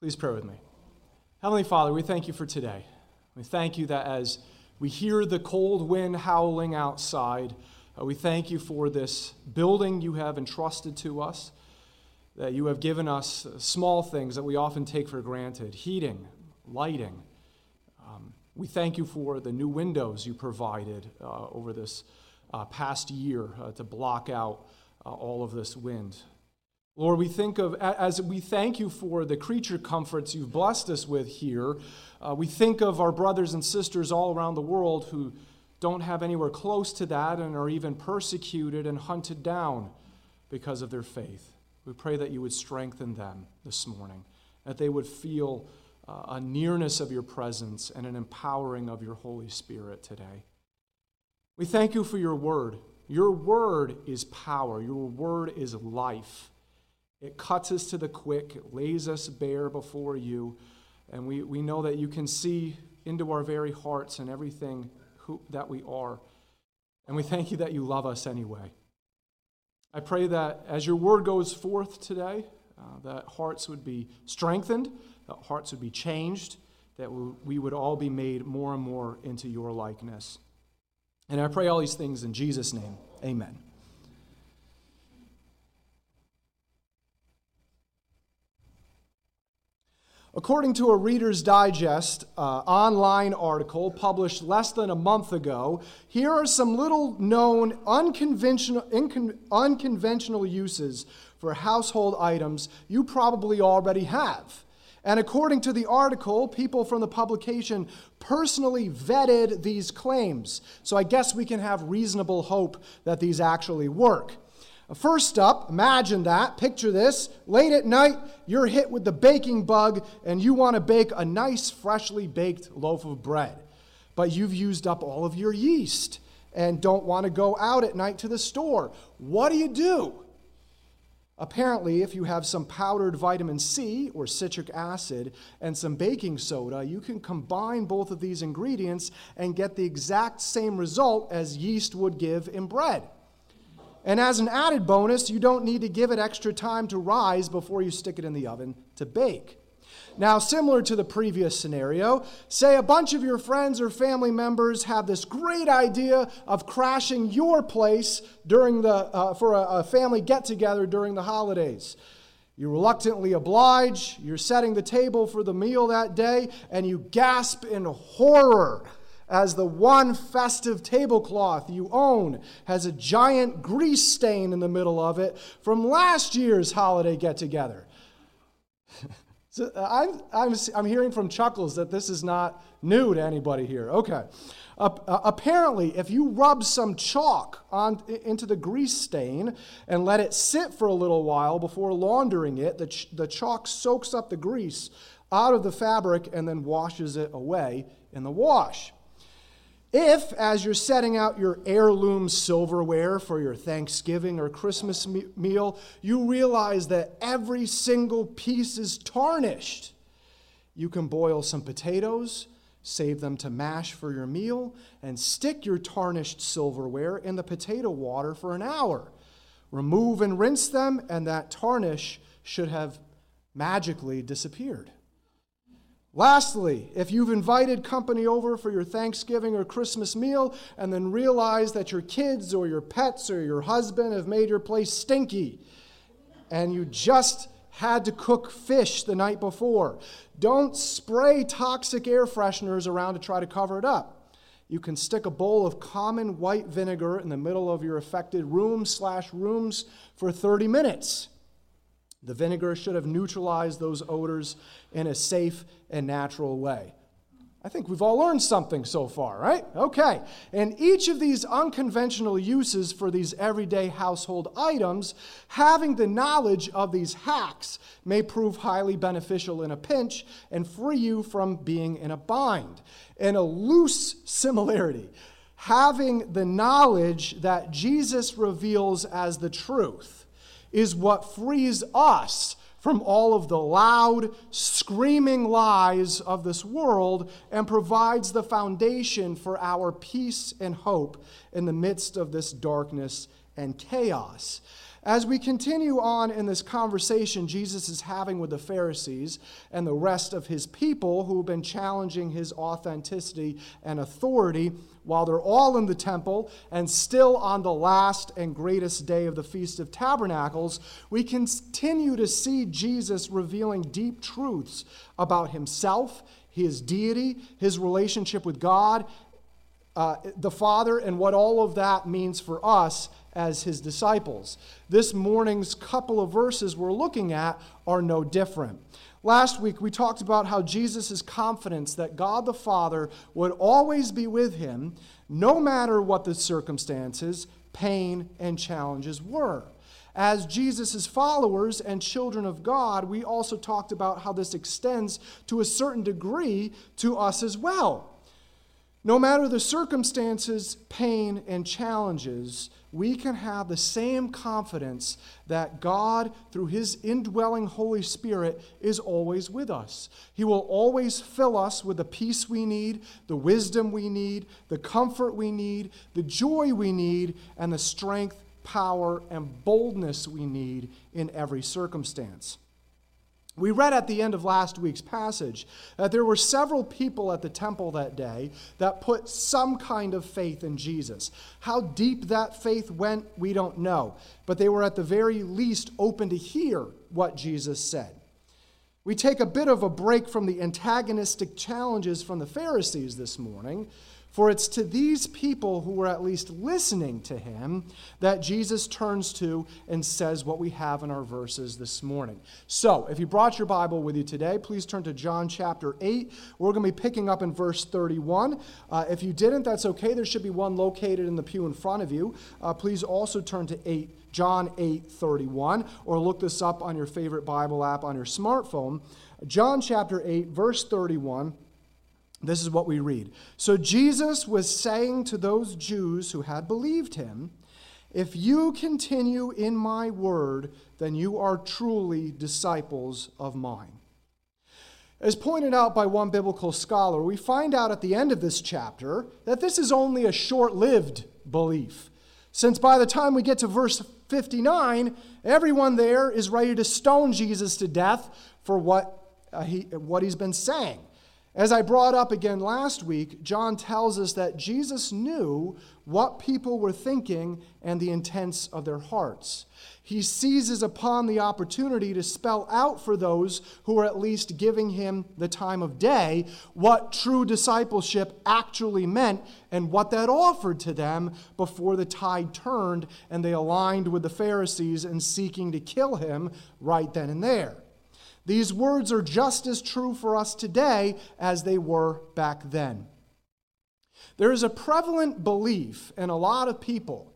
Please pray with me. Heavenly Father, we thank you for today. We thank you that as we hear the cold wind howling outside, uh, we thank you for this building you have entrusted to us, that you have given us small things that we often take for granted heating, lighting. Um, we thank you for the new windows you provided uh, over this uh, past year uh, to block out uh, all of this wind. Lord, we think of, as we thank you for the creature comforts you've blessed us with here, uh, we think of our brothers and sisters all around the world who don't have anywhere close to that and are even persecuted and hunted down because of their faith. We pray that you would strengthen them this morning, that they would feel uh, a nearness of your presence and an empowering of your Holy Spirit today. We thank you for your word. Your word is power, your word is life. It cuts us to the quick, lays us bare before you, and we, we know that you can see into our very hearts and everything who, that we are. And we thank you that you love us anyway. I pray that as your word goes forth today, uh, that hearts would be strengthened, that hearts would be changed, that we would all be made more and more into your likeness. And I pray all these things in Jesus' name. Amen. According to a Reader's Digest uh, online article published less than a month ago, here are some little known unconventional, incon, unconventional uses for household items you probably already have. And according to the article, people from the publication personally vetted these claims. So I guess we can have reasonable hope that these actually work. First up, imagine that. Picture this. Late at night, you're hit with the baking bug and you want to bake a nice, freshly baked loaf of bread. But you've used up all of your yeast and don't want to go out at night to the store. What do you do? Apparently, if you have some powdered vitamin C or citric acid and some baking soda, you can combine both of these ingredients and get the exact same result as yeast would give in bread. And as an added bonus, you don't need to give it extra time to rise before you stick it in the oven to bake. Now, similar to the previous scenario, say a bunch of your friends or family members have this great idea of crashing your place during the, uh, for a, a family get together during the holidays. You reluctantly oblige, you're setting the table for the meal that day, and you gasp in horror as the one festive tablecloth you own has a giant grease stain in the middle of it from last year's holiday get together. so uh, I'm, I'm, I'm hearing from chuckles that this is not new to anybody here. Okay. Uh, apparently, if you rub some chalk on, into the grease stain and let it sit for a little while before laundering it, the, ch- the chalk soaks up the grease out of the fabric and then washes it away in the wash. If, as you're setting out your heirloom silverware for your Thanksgiving or Christmas me- meal, you realize that every single piece is tarnished, you can boil some potatoes, save them to mash for your meal, and stick your tarnished silverware in the potato water for an hour. Remove and rinse them, and that tarnish should have magically disappeared. Lastly, if you've invited company over for your Thanksgiving or Christmas meal and then realize that your kids or your pets or your husband have made your place stinky and you just had to cook fish the night before, don't spray toxic air fresheners around to try to cover it up. You can stick a bowl of common white vinegar in the middle of your affected room slash rooms for 30 minutes. The vinegar should have neutralized those odors in a safe and natural way. I think we've all learned something so far, right? Okay. And each of these unconventional uses for these everyday household items, having the knowledge of these hacks may prove highly beneficial in a pinch and free you from being in a bind. In a loose similarity, having the knowledge that Jesus reveals as the truth is what frees us from all of the loud, screaming lies of this world and provides the foundation for our peace and hope in the midst of this darkness and chaos. As we continue on in this conversation Jesus is having with the Pharisees and the rest of his people who have been challenging his authenticity and authority, while they're all in the temple and still on the last and greatest day of the Feast of Tabernacles, we continue to see Jesus revealing deep truths about himself, his deity, his relationship with God, uh, the Father, and what all of that means for us as his disciples. This morning's couple of verses we're looking at are no different. Last week, we talked about how Jesus' confidence that God the Father would always be with him, no matter what the circumstances, pain, and challenges were. As Jesus' followers and children of God, we also talked about how this extends to a certain degree to us as well. No matter the circumstances, pain, and challenges, we can have the same confidence that God, through His indwelling Holy Spirit, is always with us. He will always fill us with the peace we need, the wisdom we need, the comfort we need, the joy we need, and the strength, power, and boldness we need in every circumstance. We read at the end of last week's passage that there were several people at the temple that day that put some kind of faith in Jesus. How deep that faith went, we don't know, but they were at the very least open to hear what Jesus said. We take a bit of a break from the antagonistic challenges from the Pharisees this morning for it's to these people who were at least listening to him that Jesus turns to and says what we have in our verses this morning. So, if you brought your Bible with you today, please turn to John chapter 8. We're going to be picking up in verse 31. Uh, if you didn't, that's okay. There should be one located in the pew in front of you. Uh, please also turn to 8, John 8 31, or look this up on your favorite Bible app on your smartphone. John chapter 8, verse 31. This is what we read. So Jesus was saying to those Jews who had believed him, If you continue in my word, then you are truly disciples of mine. As pointed out by one biblical scholar, we find out at the end of this chapter that this is only a short lived belief. Since by the time we get to verse 59, everyone there is ready to stone Jesus to death for what, uh, he, what he's been saying. As I brought up again last week, John tells us that Jesus knew what people were thinking and the intents of their hearts. He seizes upon the opportunity to spell out for those who are at least giving him the time of day what true discipleship actually meant and what that offered to them before the tide turned and they aligned with the Pharisees in seeking to kill him right then and there. These words are just as true for us today as they were back then. There is a prevalent belief in a lot of people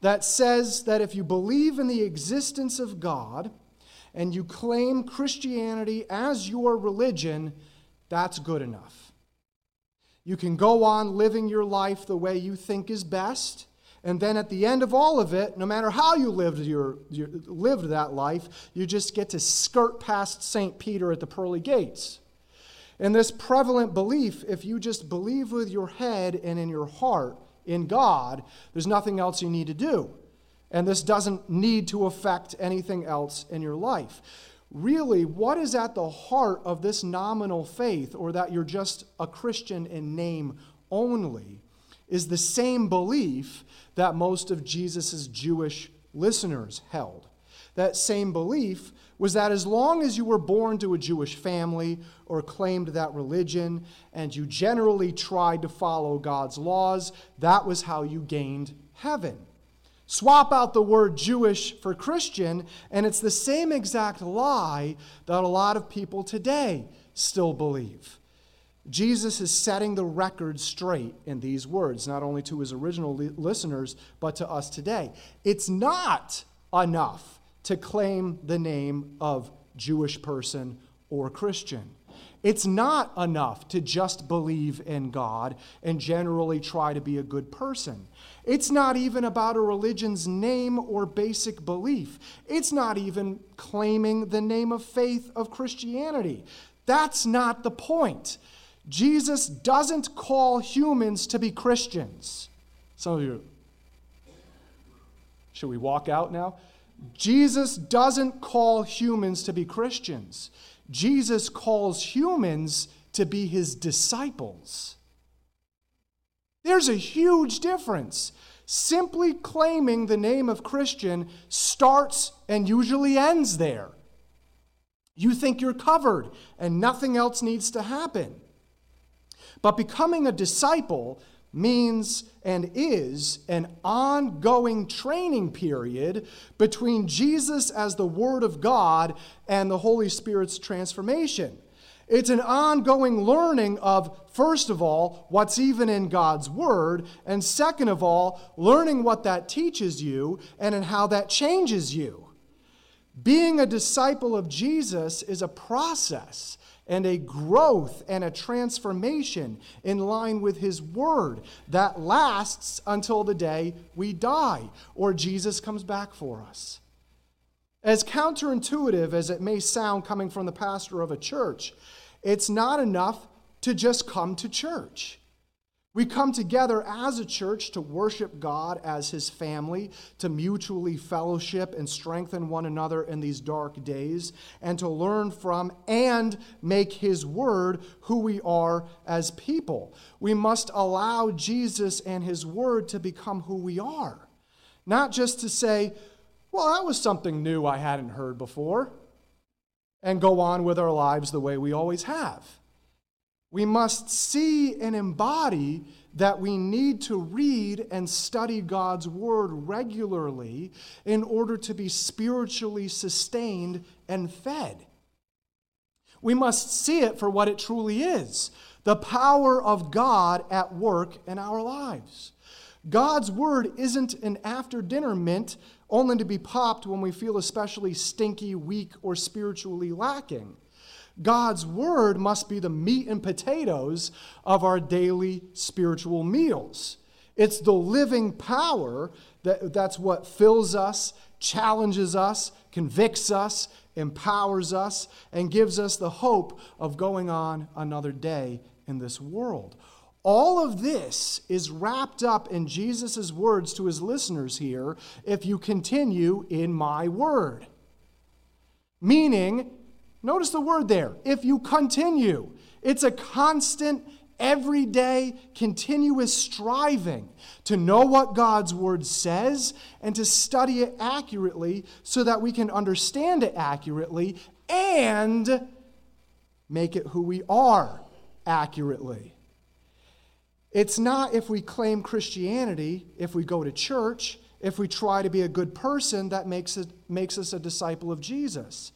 that says that if you believe in the existence of God and you claim Christianity as your religion, that's good enough. You can go on living your life the way you think is best and then at the end of all of it, no matter how you lived, your, your, lived that life, you just get to skirt past St. Peter at the pearly gates. And this prevalent belief, if you just believe with your head and in your heart in God, there's nothing else you need to do. And this doesn't need to affect anything else in your life. Really, what is at the heart of this nominal faith, or that you're just a Christian in name only, is the same belief that most of Jesus' Jewish listeners held. That same belief was that as long as you were born to a Jewish family or claimed that religion and you generally tried to follow God's laws, that was how you gained heaven. Swap out the word Jewish for Christian, and it's the same exact lie that a lot of people today still believe. Jesus is setting the record straight in these words, not only to his original listeners, but to us today. It's not enough to claim the name of Jewish person or Christian. It's not enough to just believe in God and generally try to be a good person. It's not even about a religion's name or basic belief. It's not even claiming the name of faith of Christianity. That's not the point. Jesus doesn't call humans to be Christians. Some of you, should we walk out now? Jesus doesn't call humans to be Christians. Jesus calls humans to be his disciples. There's a huge difference. Simply claiming the name of Christian starts and usually ends there. You think you're covered and nothing else needs to happen. But becoming a disciple means and is an ongoing training period between Jesus as the Word of God and the Holy Spirit's transformation. It's an ongoing learning of, first of all, what's even in God's Word, and second of all, learning what that teaches you and in how that changes you. Being a disciple of Jesus is a process and a growth and a transformation in line with His Word that lasts until the day we die or Jesus comes back for us. As counterintuitive as it may sound coming from the pastor of a church, it's not enough to just come to church. We come together as a church to worship God as His family, to mutually fellowship and strengthen one another in these dark days, and to learn from and make His Word who we are as people. We must allow Jesus and His Word to become who we are, not just to say, well, that was something new I hadn't heard before, and go on with our lives the way we always have. We must see and embody that we need to read and study God's Word regularly in order to be spiritually sustained and fed. We must see it for what it truly is the power of God at work in our lives. God's Word isn't an after dinner mint only to be popped when we feel especially stinky, weak, or spiritually lacking. God's word must be the meat and potatoes of our daily spiritual meals. It's the living power that, that's what fills us, challenges us, convicts us, empowers us, and gives us the hope of going on another day in this world. All of this is wrapped up in Jesus' words to his listeners here if you continue in my word. Meaning, notice the word there, if you continue. It's a constant, everyday, continuous striving to know what God's word says and to study it accurately so that we can understand it accurately and make it who we are accurately. It's not if we claim Christianity, if we go to church, if we try to be a good person, that makes, it, makes us a disciple of Jesus.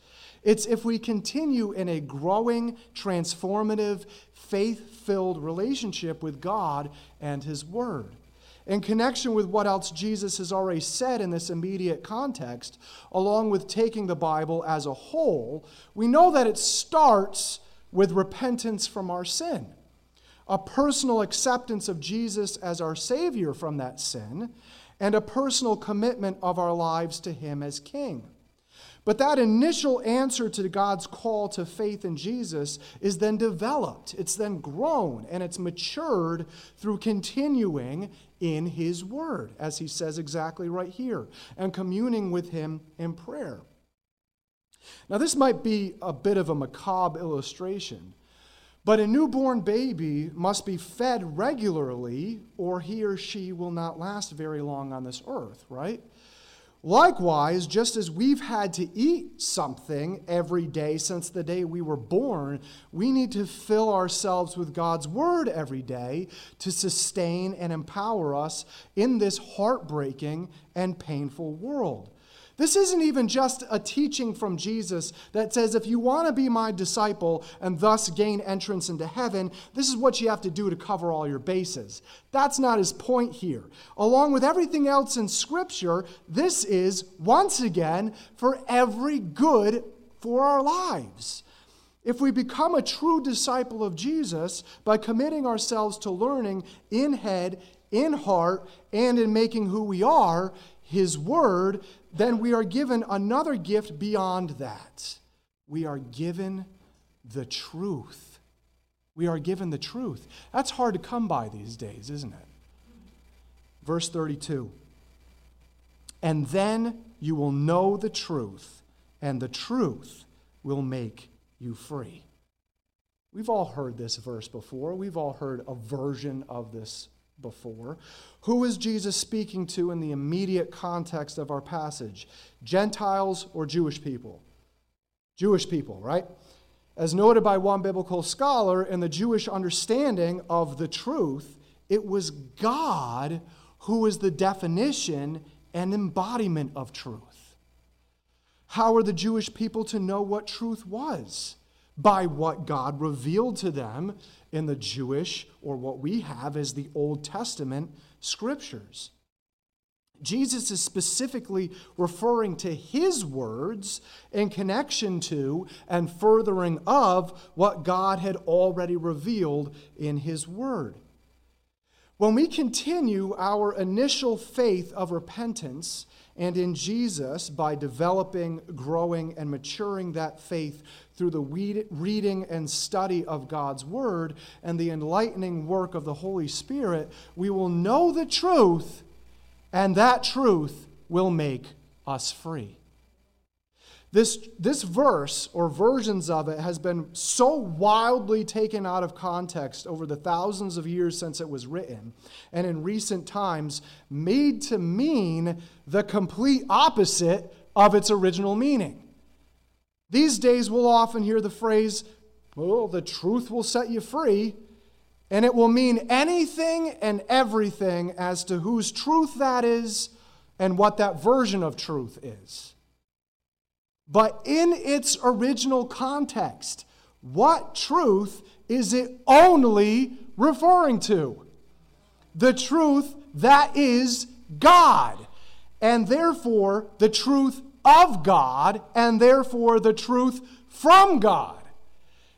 It's if we continue in a growing, transformative, faith filled relationship with God and His Word. In connection with what else Jesus has already said in this immediate context, along with taking the Bible as a whole, we know that it starts with repentance from our sin a personal acceptance of Jesus as our Savior from that sin, and a personal commitment of our lives to Him as King. But that initial answer to God's call to faith in Jesus is then developed, it's then grown, and it's matured through continuing in His Word, as He says exactly right here, and communing with Him in prayer. Now, this might be a bit of a macabre illustration, but a newborn baby must be fed regularly, or he or she will not last very long on this earth, right? Likewise, just as we've had to eat something every day since the day we were born, we need to fill ourselves with God's Word every day to sustain and empower us in this heartbreaking and painful world. This isn't even just a teaching from Jesus that says if you want to be my disciple and thus gain entrance into heaven, this is what you have to do to cover all your bases. That's not his point here. Along with everything else in Scripture, this is, once again, for every good for our lives. If we become a true disciple of Jesus by committing ourselves to learning in head, in heart, and in making who we are, His Word, then we are given another gift beyond that. We are given the truth. We are given the truth. That's hard to come by these days, isn't it? Verse 32 and then you will know the truth, and the truth will make you free. We've all heard this verse before. We've all heard a version of this before. Who is Jesus speaking to in the immediate context of our passage? Gentiles or Jewish people? Jewish people, right? As noted by one biblical scholar, in the Jewish understanding of the truth, it was God who is the definition and embodiment of truth. How are the Jewish people to know what truth was? By what God revealed to them in the Jewish, or what we have as the Old Testament scriptures. Jesus is specifically referring to his words in connection to and furthering of what God had already revealed in his word. When we continue our initial faith of repentance and in Jesus by developing, growing, and maturing that faith through the reading and study of God's Word and the enlightening work of the Holy Spirit, we will know the truth, and that truth will make us free. This, this verse, or versions of it, has been so wildly taken out of context over the thousands of years since it was written, and in recent times made to mean the complete opposite of its original meaning. These days, we'll often hear the phrase, well, the truth will set you free, and it will mean anything and everything as to whose truth that is and what that version of truth is. But in its original context, what truth is it only referring to? The truth that is God, and therefore the truth of God, and therefore the truth from God.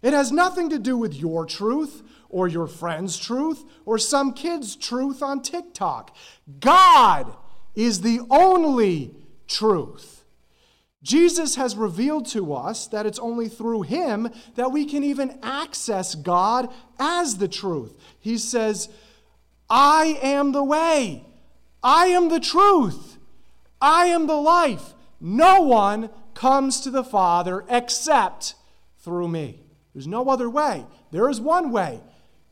It has nothing to do with your truth or your friend's truth or some kid's truth on TikTok. God is the only truth. Jesus has revealed to us that it's only through him that we can even access God as the truth. He says, I am the way, I am the truth, I am the life. No one comes to the Father except through me. There's no other way. There is one way.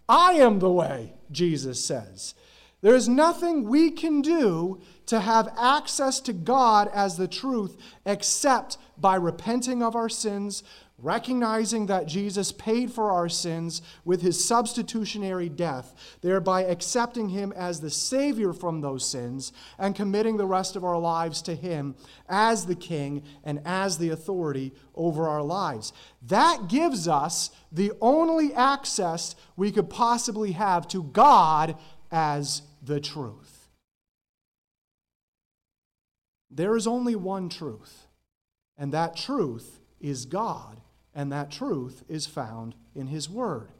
I am the way, Jesus says. There is nothing we can do to have access to God as the truth except by repenting of our sins, recognizing that Jesus paid for our sins with his substitutionary death, thereby accepting him as the Savior from those sins, and committing the rest of our lives to him as the King and as the authority over our lives. That gives us the only access we could possibly have to God as the truth. There is only one truth, and that truth is God, and that truth is found in His Word.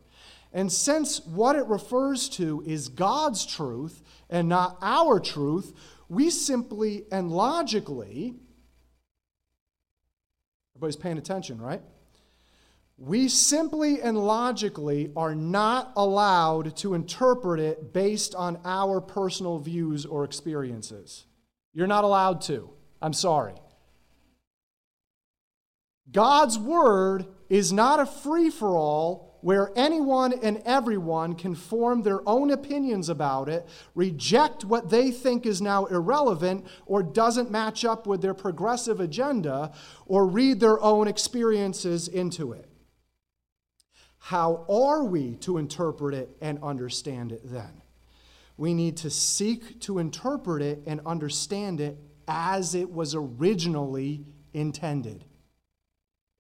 And since what it refers to is God's truth and not our truth, we simply and logically, everybody's paying attention, right? we simply and logically are not allowed to interpret it based on our personal views or experiences. You're not allowed to. I'm sorry. God's word is not a free for all where anyone and everyone can form their own opinions about it, reject what they think is now irrelevant or doesn't match up with their progressive agenda, or read their own experiences into it. How are we to interpret it and understand it then? We need to seek to interpret it and understand it as it was originally intended.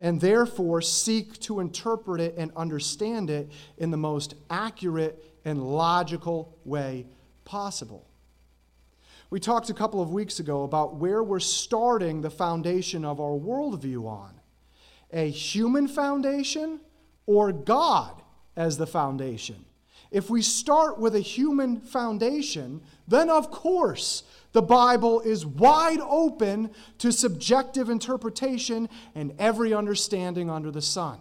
And therefore, seek to interpret it and understand it in the most accurate and logical way possible. We talked a couple of weeks ago about where we're starting the foundation of our worldview on a human foundation or God as the foundation. If we start with a human foundation, then of course the Bible is wide open to subjective interpretation and every understanding under the sun.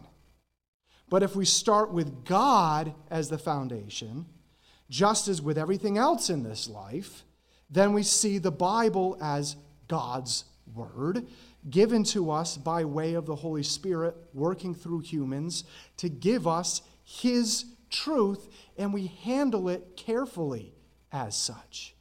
But if we start with God as the foundation, just as with everything else in this life, then we see the Bible as God's Word, given to us by way of the Holy Spirit working through humans to give us His truth, and we handle it carefully as such.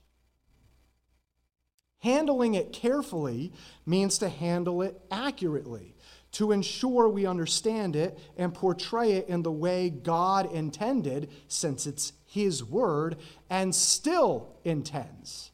Handling it carefully means to handle it accurately, to ensure we understand it and portray it in the way God intended, since it's His Word, and still intends.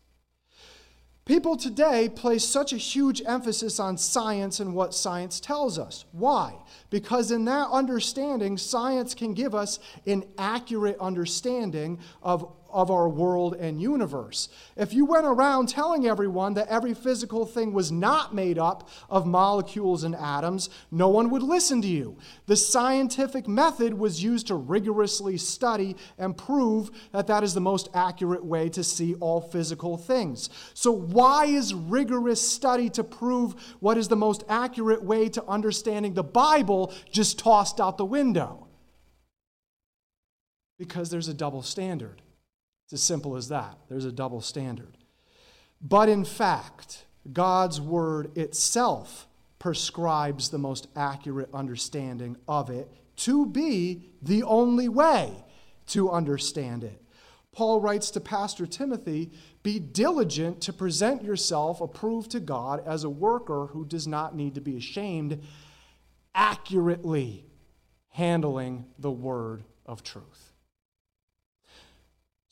People today place such a huge emphasis on science and what science tells us. Why? Because in that understanding, science can give us an accurate understanding of of our world and universe. If you went around telling everyone that every physical thing was not made up of molecules and atoms, no one would listen to you. The scientific method was used to rigorously study and prove that that is the most accurate way to see all physical things. So, why is rigorous study to prove what is the most accurate way to understanding the Bible just tossed out the window? Because there's a double standard. It's as simple as that. There's a double standard. But in fact, God's word itself prescribes the most accurate understanding of it to be the only way to understand it. Paul writes to Pastor Timothy Be diligent to present yourself approved to God as a worker who does not need to be ashamed, accurately handling the word of truth.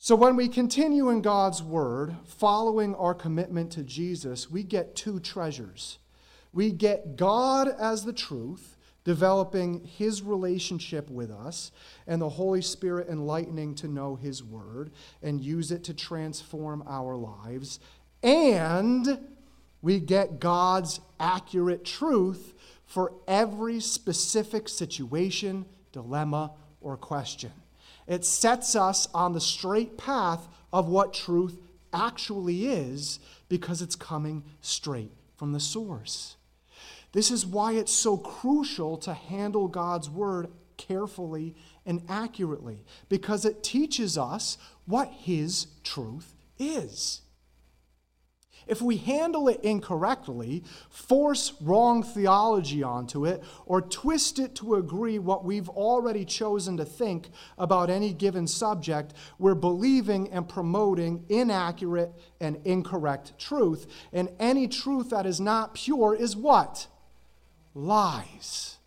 So, when we continue in God's Word, following our commitment to Jesus, we get two treasures. We get God as the truth, developing His relationship with us, and the Holy Spirit enlightening to know His Word and use it to transform our lives. And we get God's accurate truth for every specific situation, dilemma, or question. It sets us on the straight path of what truth actually is because it's coming straight from the source. This is why it's so crucial to handle God's word carefully and accurately because it teaches us what His truth is. If we handle it incorrectly, force wrong theology onto it, or twist it to agree what we've already chosen to think about any given subject, we're believing and promoting inaccurate and incorrect truth. And any truth that is not pure is what? Lies.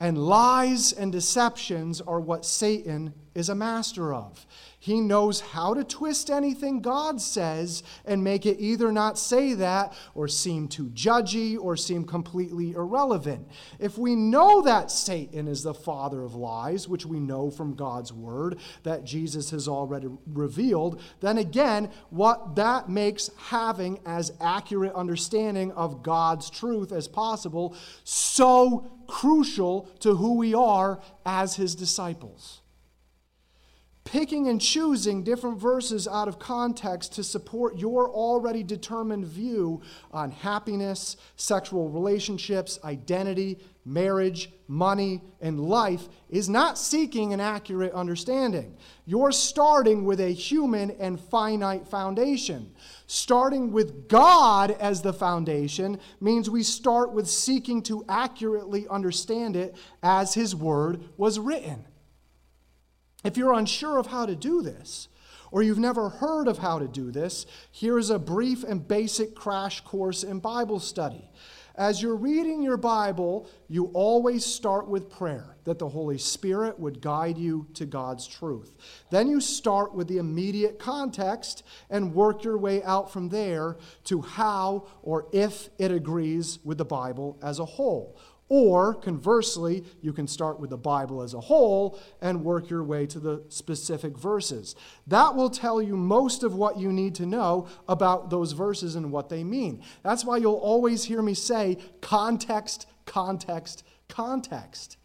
And lies and deceptions are what Satan is a master of. He knows how to twist anything God says and make it either not say that or seem too judgy or seem completely irrelevant. If we know that Satan is the father of lies, which we know from God's word that Jesus has already revealed, then again, what that makes having as accurate understanding of God's truth as possible so crucial to who we are as his disciples picking and choosing different verses out of context to support your already determined view on happiness, sexual relationships, identity, marriage, money, and life is not seeking an accurate understanding. You're starting with a human and finite foundation. Starting with God as the foundation means we start with seeking to accurately understand it as His Word was written. If you're unsure of how to do this, or you've never heard of how to do this, here's a brief and basic crash course in Bible study. As you're reading your Bible, you always start with prayer that the Holy Spirit would guide you to God's truth. Then you start with the immediate context and work your way out from there to how or if it agrees with the Bible as a whole. Or conversely, you can start with the Bible as a whole and work your way to the specific verses. That will tell you most of what you need to know about those verses and what they mean. That's why you'll always hear me say context, context, context.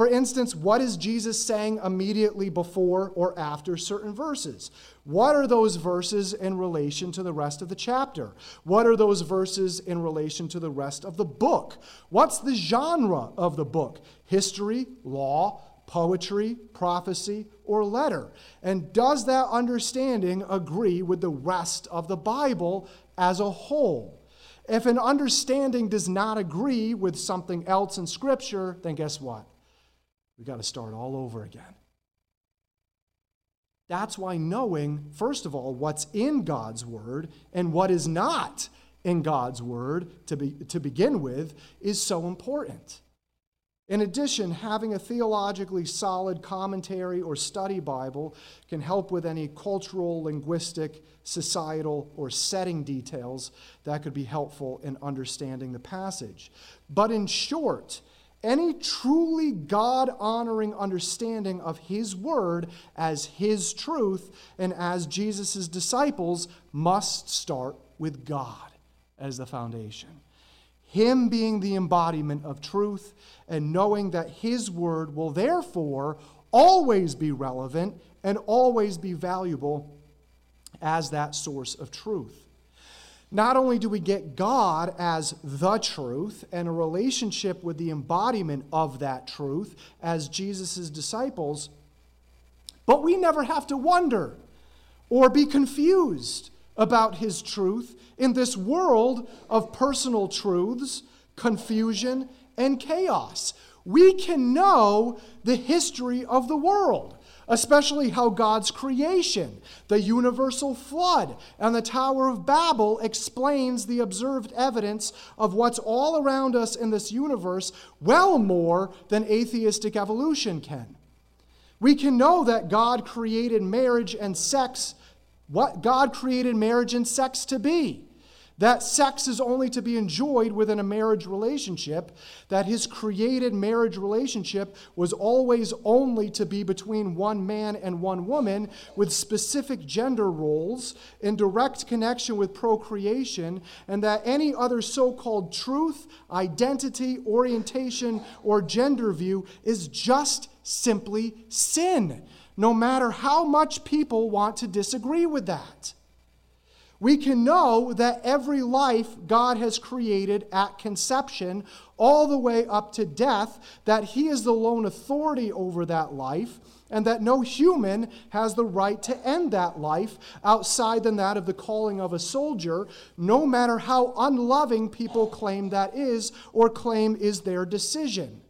For instance, what is Jesus saying immediately before or after certain verses? What are those verses in relation to the rest of the chapter? What are those verses in relation to the rest of the book? What's the genre of the book? History, law, poetry, prophecy, or letter? And does that understanding agree with the rest of the Bible as a whole. If an understanding does not agree with something else in Scripture, then guess what? We've got to start all over again. That's why knowing, first of all, what's in God's Word and what is not in God's Word to, be, to begin with is so important. In addition, having a theologically solid commentary or study Bible can help with any cultural, linguistic, societal, or setting details that could be helpful in understanding the passage. But in short, any truly God honoring understanding of His Word as His truth and as Jesus' disciples must start with God as the foundation. Him being the embodiment of truth and knowing that His Word will therefore always be relevant and always be valuable as that source of truth. Not only do we get God as the truth and a relationship with the embodiment of that truth as Jesus' disciples, but we never have to wonder or be confused about his truth in this world of personal truths, confusion, and chaos. We can know the history of the world especially how God's creation, the universal flood, and the Tower of Babel explains the observed evidence of what's all around us in this universe well more than atheistic evolution can. We can know that God created marriage and sex, what God created marriage and sex to be that sex is only to be enjoyed within a marriage relationship, that his created marriage relationship was always only to be between one man and one woman with specific gender roles in direct connection with procreation, and that any other so called truth, identity, orientation, or gender view is just simply sin, no matter how much people want to disagree with that we can know that every life God has created at conception, all the way up to death, that He is the lone authority over that life, and that no human has the right to end that life outside than that of the calling of a soldier, no matter how unloving people claim that is or claim is their decision.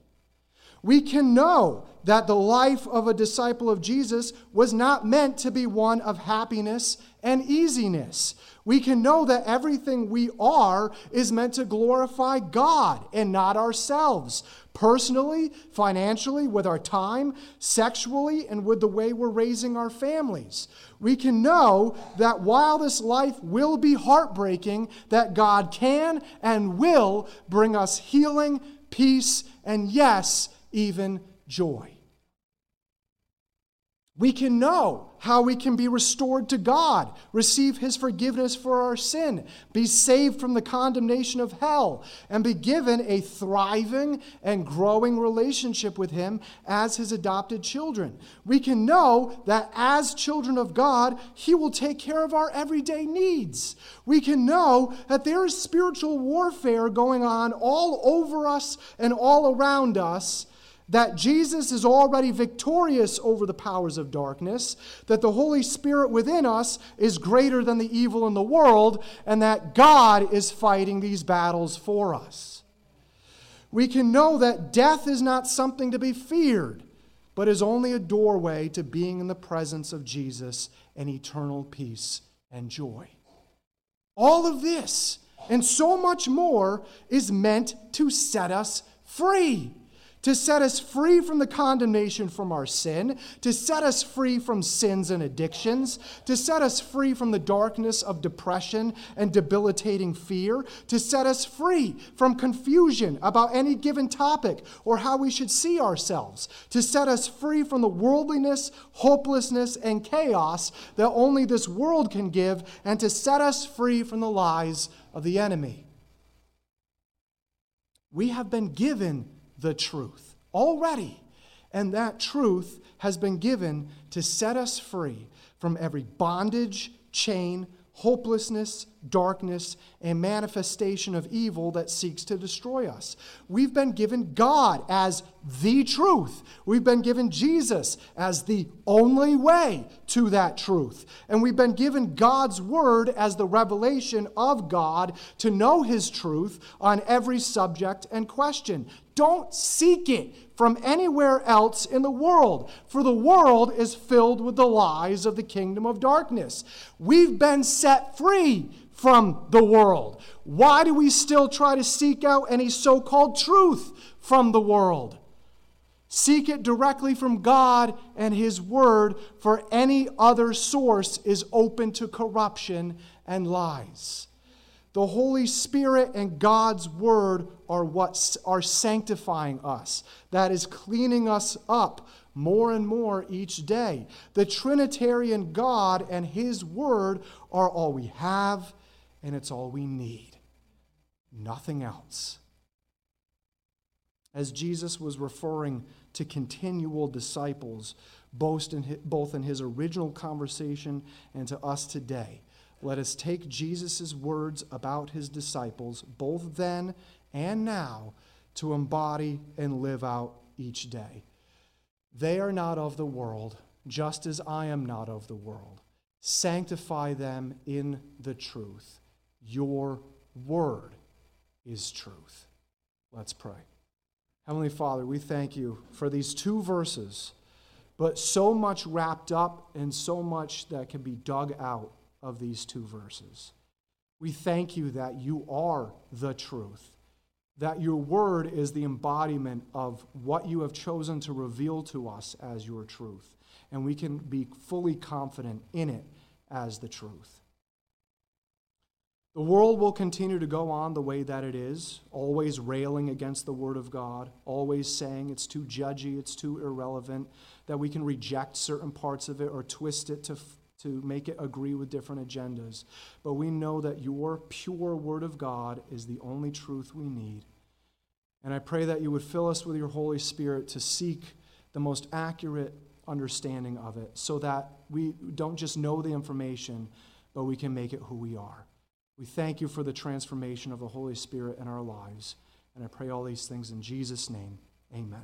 We can know that the life of a disciple of Jesus was not meant to be one of happiness and easiness. We can know that everything we are is meant to glorify God and not ourselves, personally, financially, with our time, sexually, and with the way we're raising our families. We can know that while this life will be heartbreaking, that God can and will bring us healing, peace, and yes, even joy. We can know how we can be restored to God, receive His forgiveness for our sin, be saved from the condemnation of hell, and be given a thriving and growing relationship with Him as His adopted children. We can know that as children of God, He will take care of our everyday needs. We can know that there is spiritual warfare going on all over us and all around us that Jesus is already victorious over the powers of darkness, that the Holy Spirit within us is greater than the evil in the world, and that God is fighting these battles for us. We can know that death is not something to be feared, but is only a doorway to being in the presence of Jesus and eternal peace and joy. All of this and so much more is meant to set us free to set us free from the condemnation from our sin, to set us free from sins and addictions, to set us free from the darkness of depression and debilitating fear, to set us free from confusion about any given topic or how we should see ourselves, to set us free from the worldliness, hopelessness, and chaos that only this world can give, and to set us free from the lies of the enemy. We have been given the truth already. And that truth has been given to set us free from every bondage, chain, hopelessness, darkness, and manifestation of evil that seeks to destroy us. We've been given God as the truth. We've been given Jesus as the only way to that truth. And we've been given God's word as the revelation of God to know his truth on every subject and question. Don't seek it from anywhere else in the world, for the world is filled with the lies of the kingdom of darkness. We've been set free from the world. Why do we still try to seek out any so called truth from the world? Seek it directly from God and His Word, for any other source is open to corruption and lies. The Holy Spirit and God's Word are what are sanctifying us. That is cleaning us up more and more each day. The Trinitarian God and His Word are all we have, and it's all we need. Nothing else. As Jesus was referring to continual disciples, both in his original conversation and to us today, let us take Jesus' words about his disciples, both then and now, to embody and live out each day. They are not of the world, just as I am not of the world. Sanctify them in the truth. Your word is truth. Let's pray. Heavenly Father, we thank you for these two verses, but so much wrapped up and so much that can be dug out of these two verses. We thank you that you are the truth, that your word is the embodiment of what you have chosen to reveal to us as your truth, and we can be fully confident in it as the truth. The world will continue to go on the way that it is, always railing against the Word of God, always saying it's too judgy, it's too irrelevant, that we can reject certain parts of it or twist it to to make it agree with different agendas. But we know that your pure Word of God is the only truth we need. And I pray that you would fill us with your Holy Spirit to seek the most accurate understanding of it so that we don't just know the information, but we can make it who we are. We thank you for the transformation of the Holy Spirit in our lives. And I pray all these things in Jesus' name. Amen.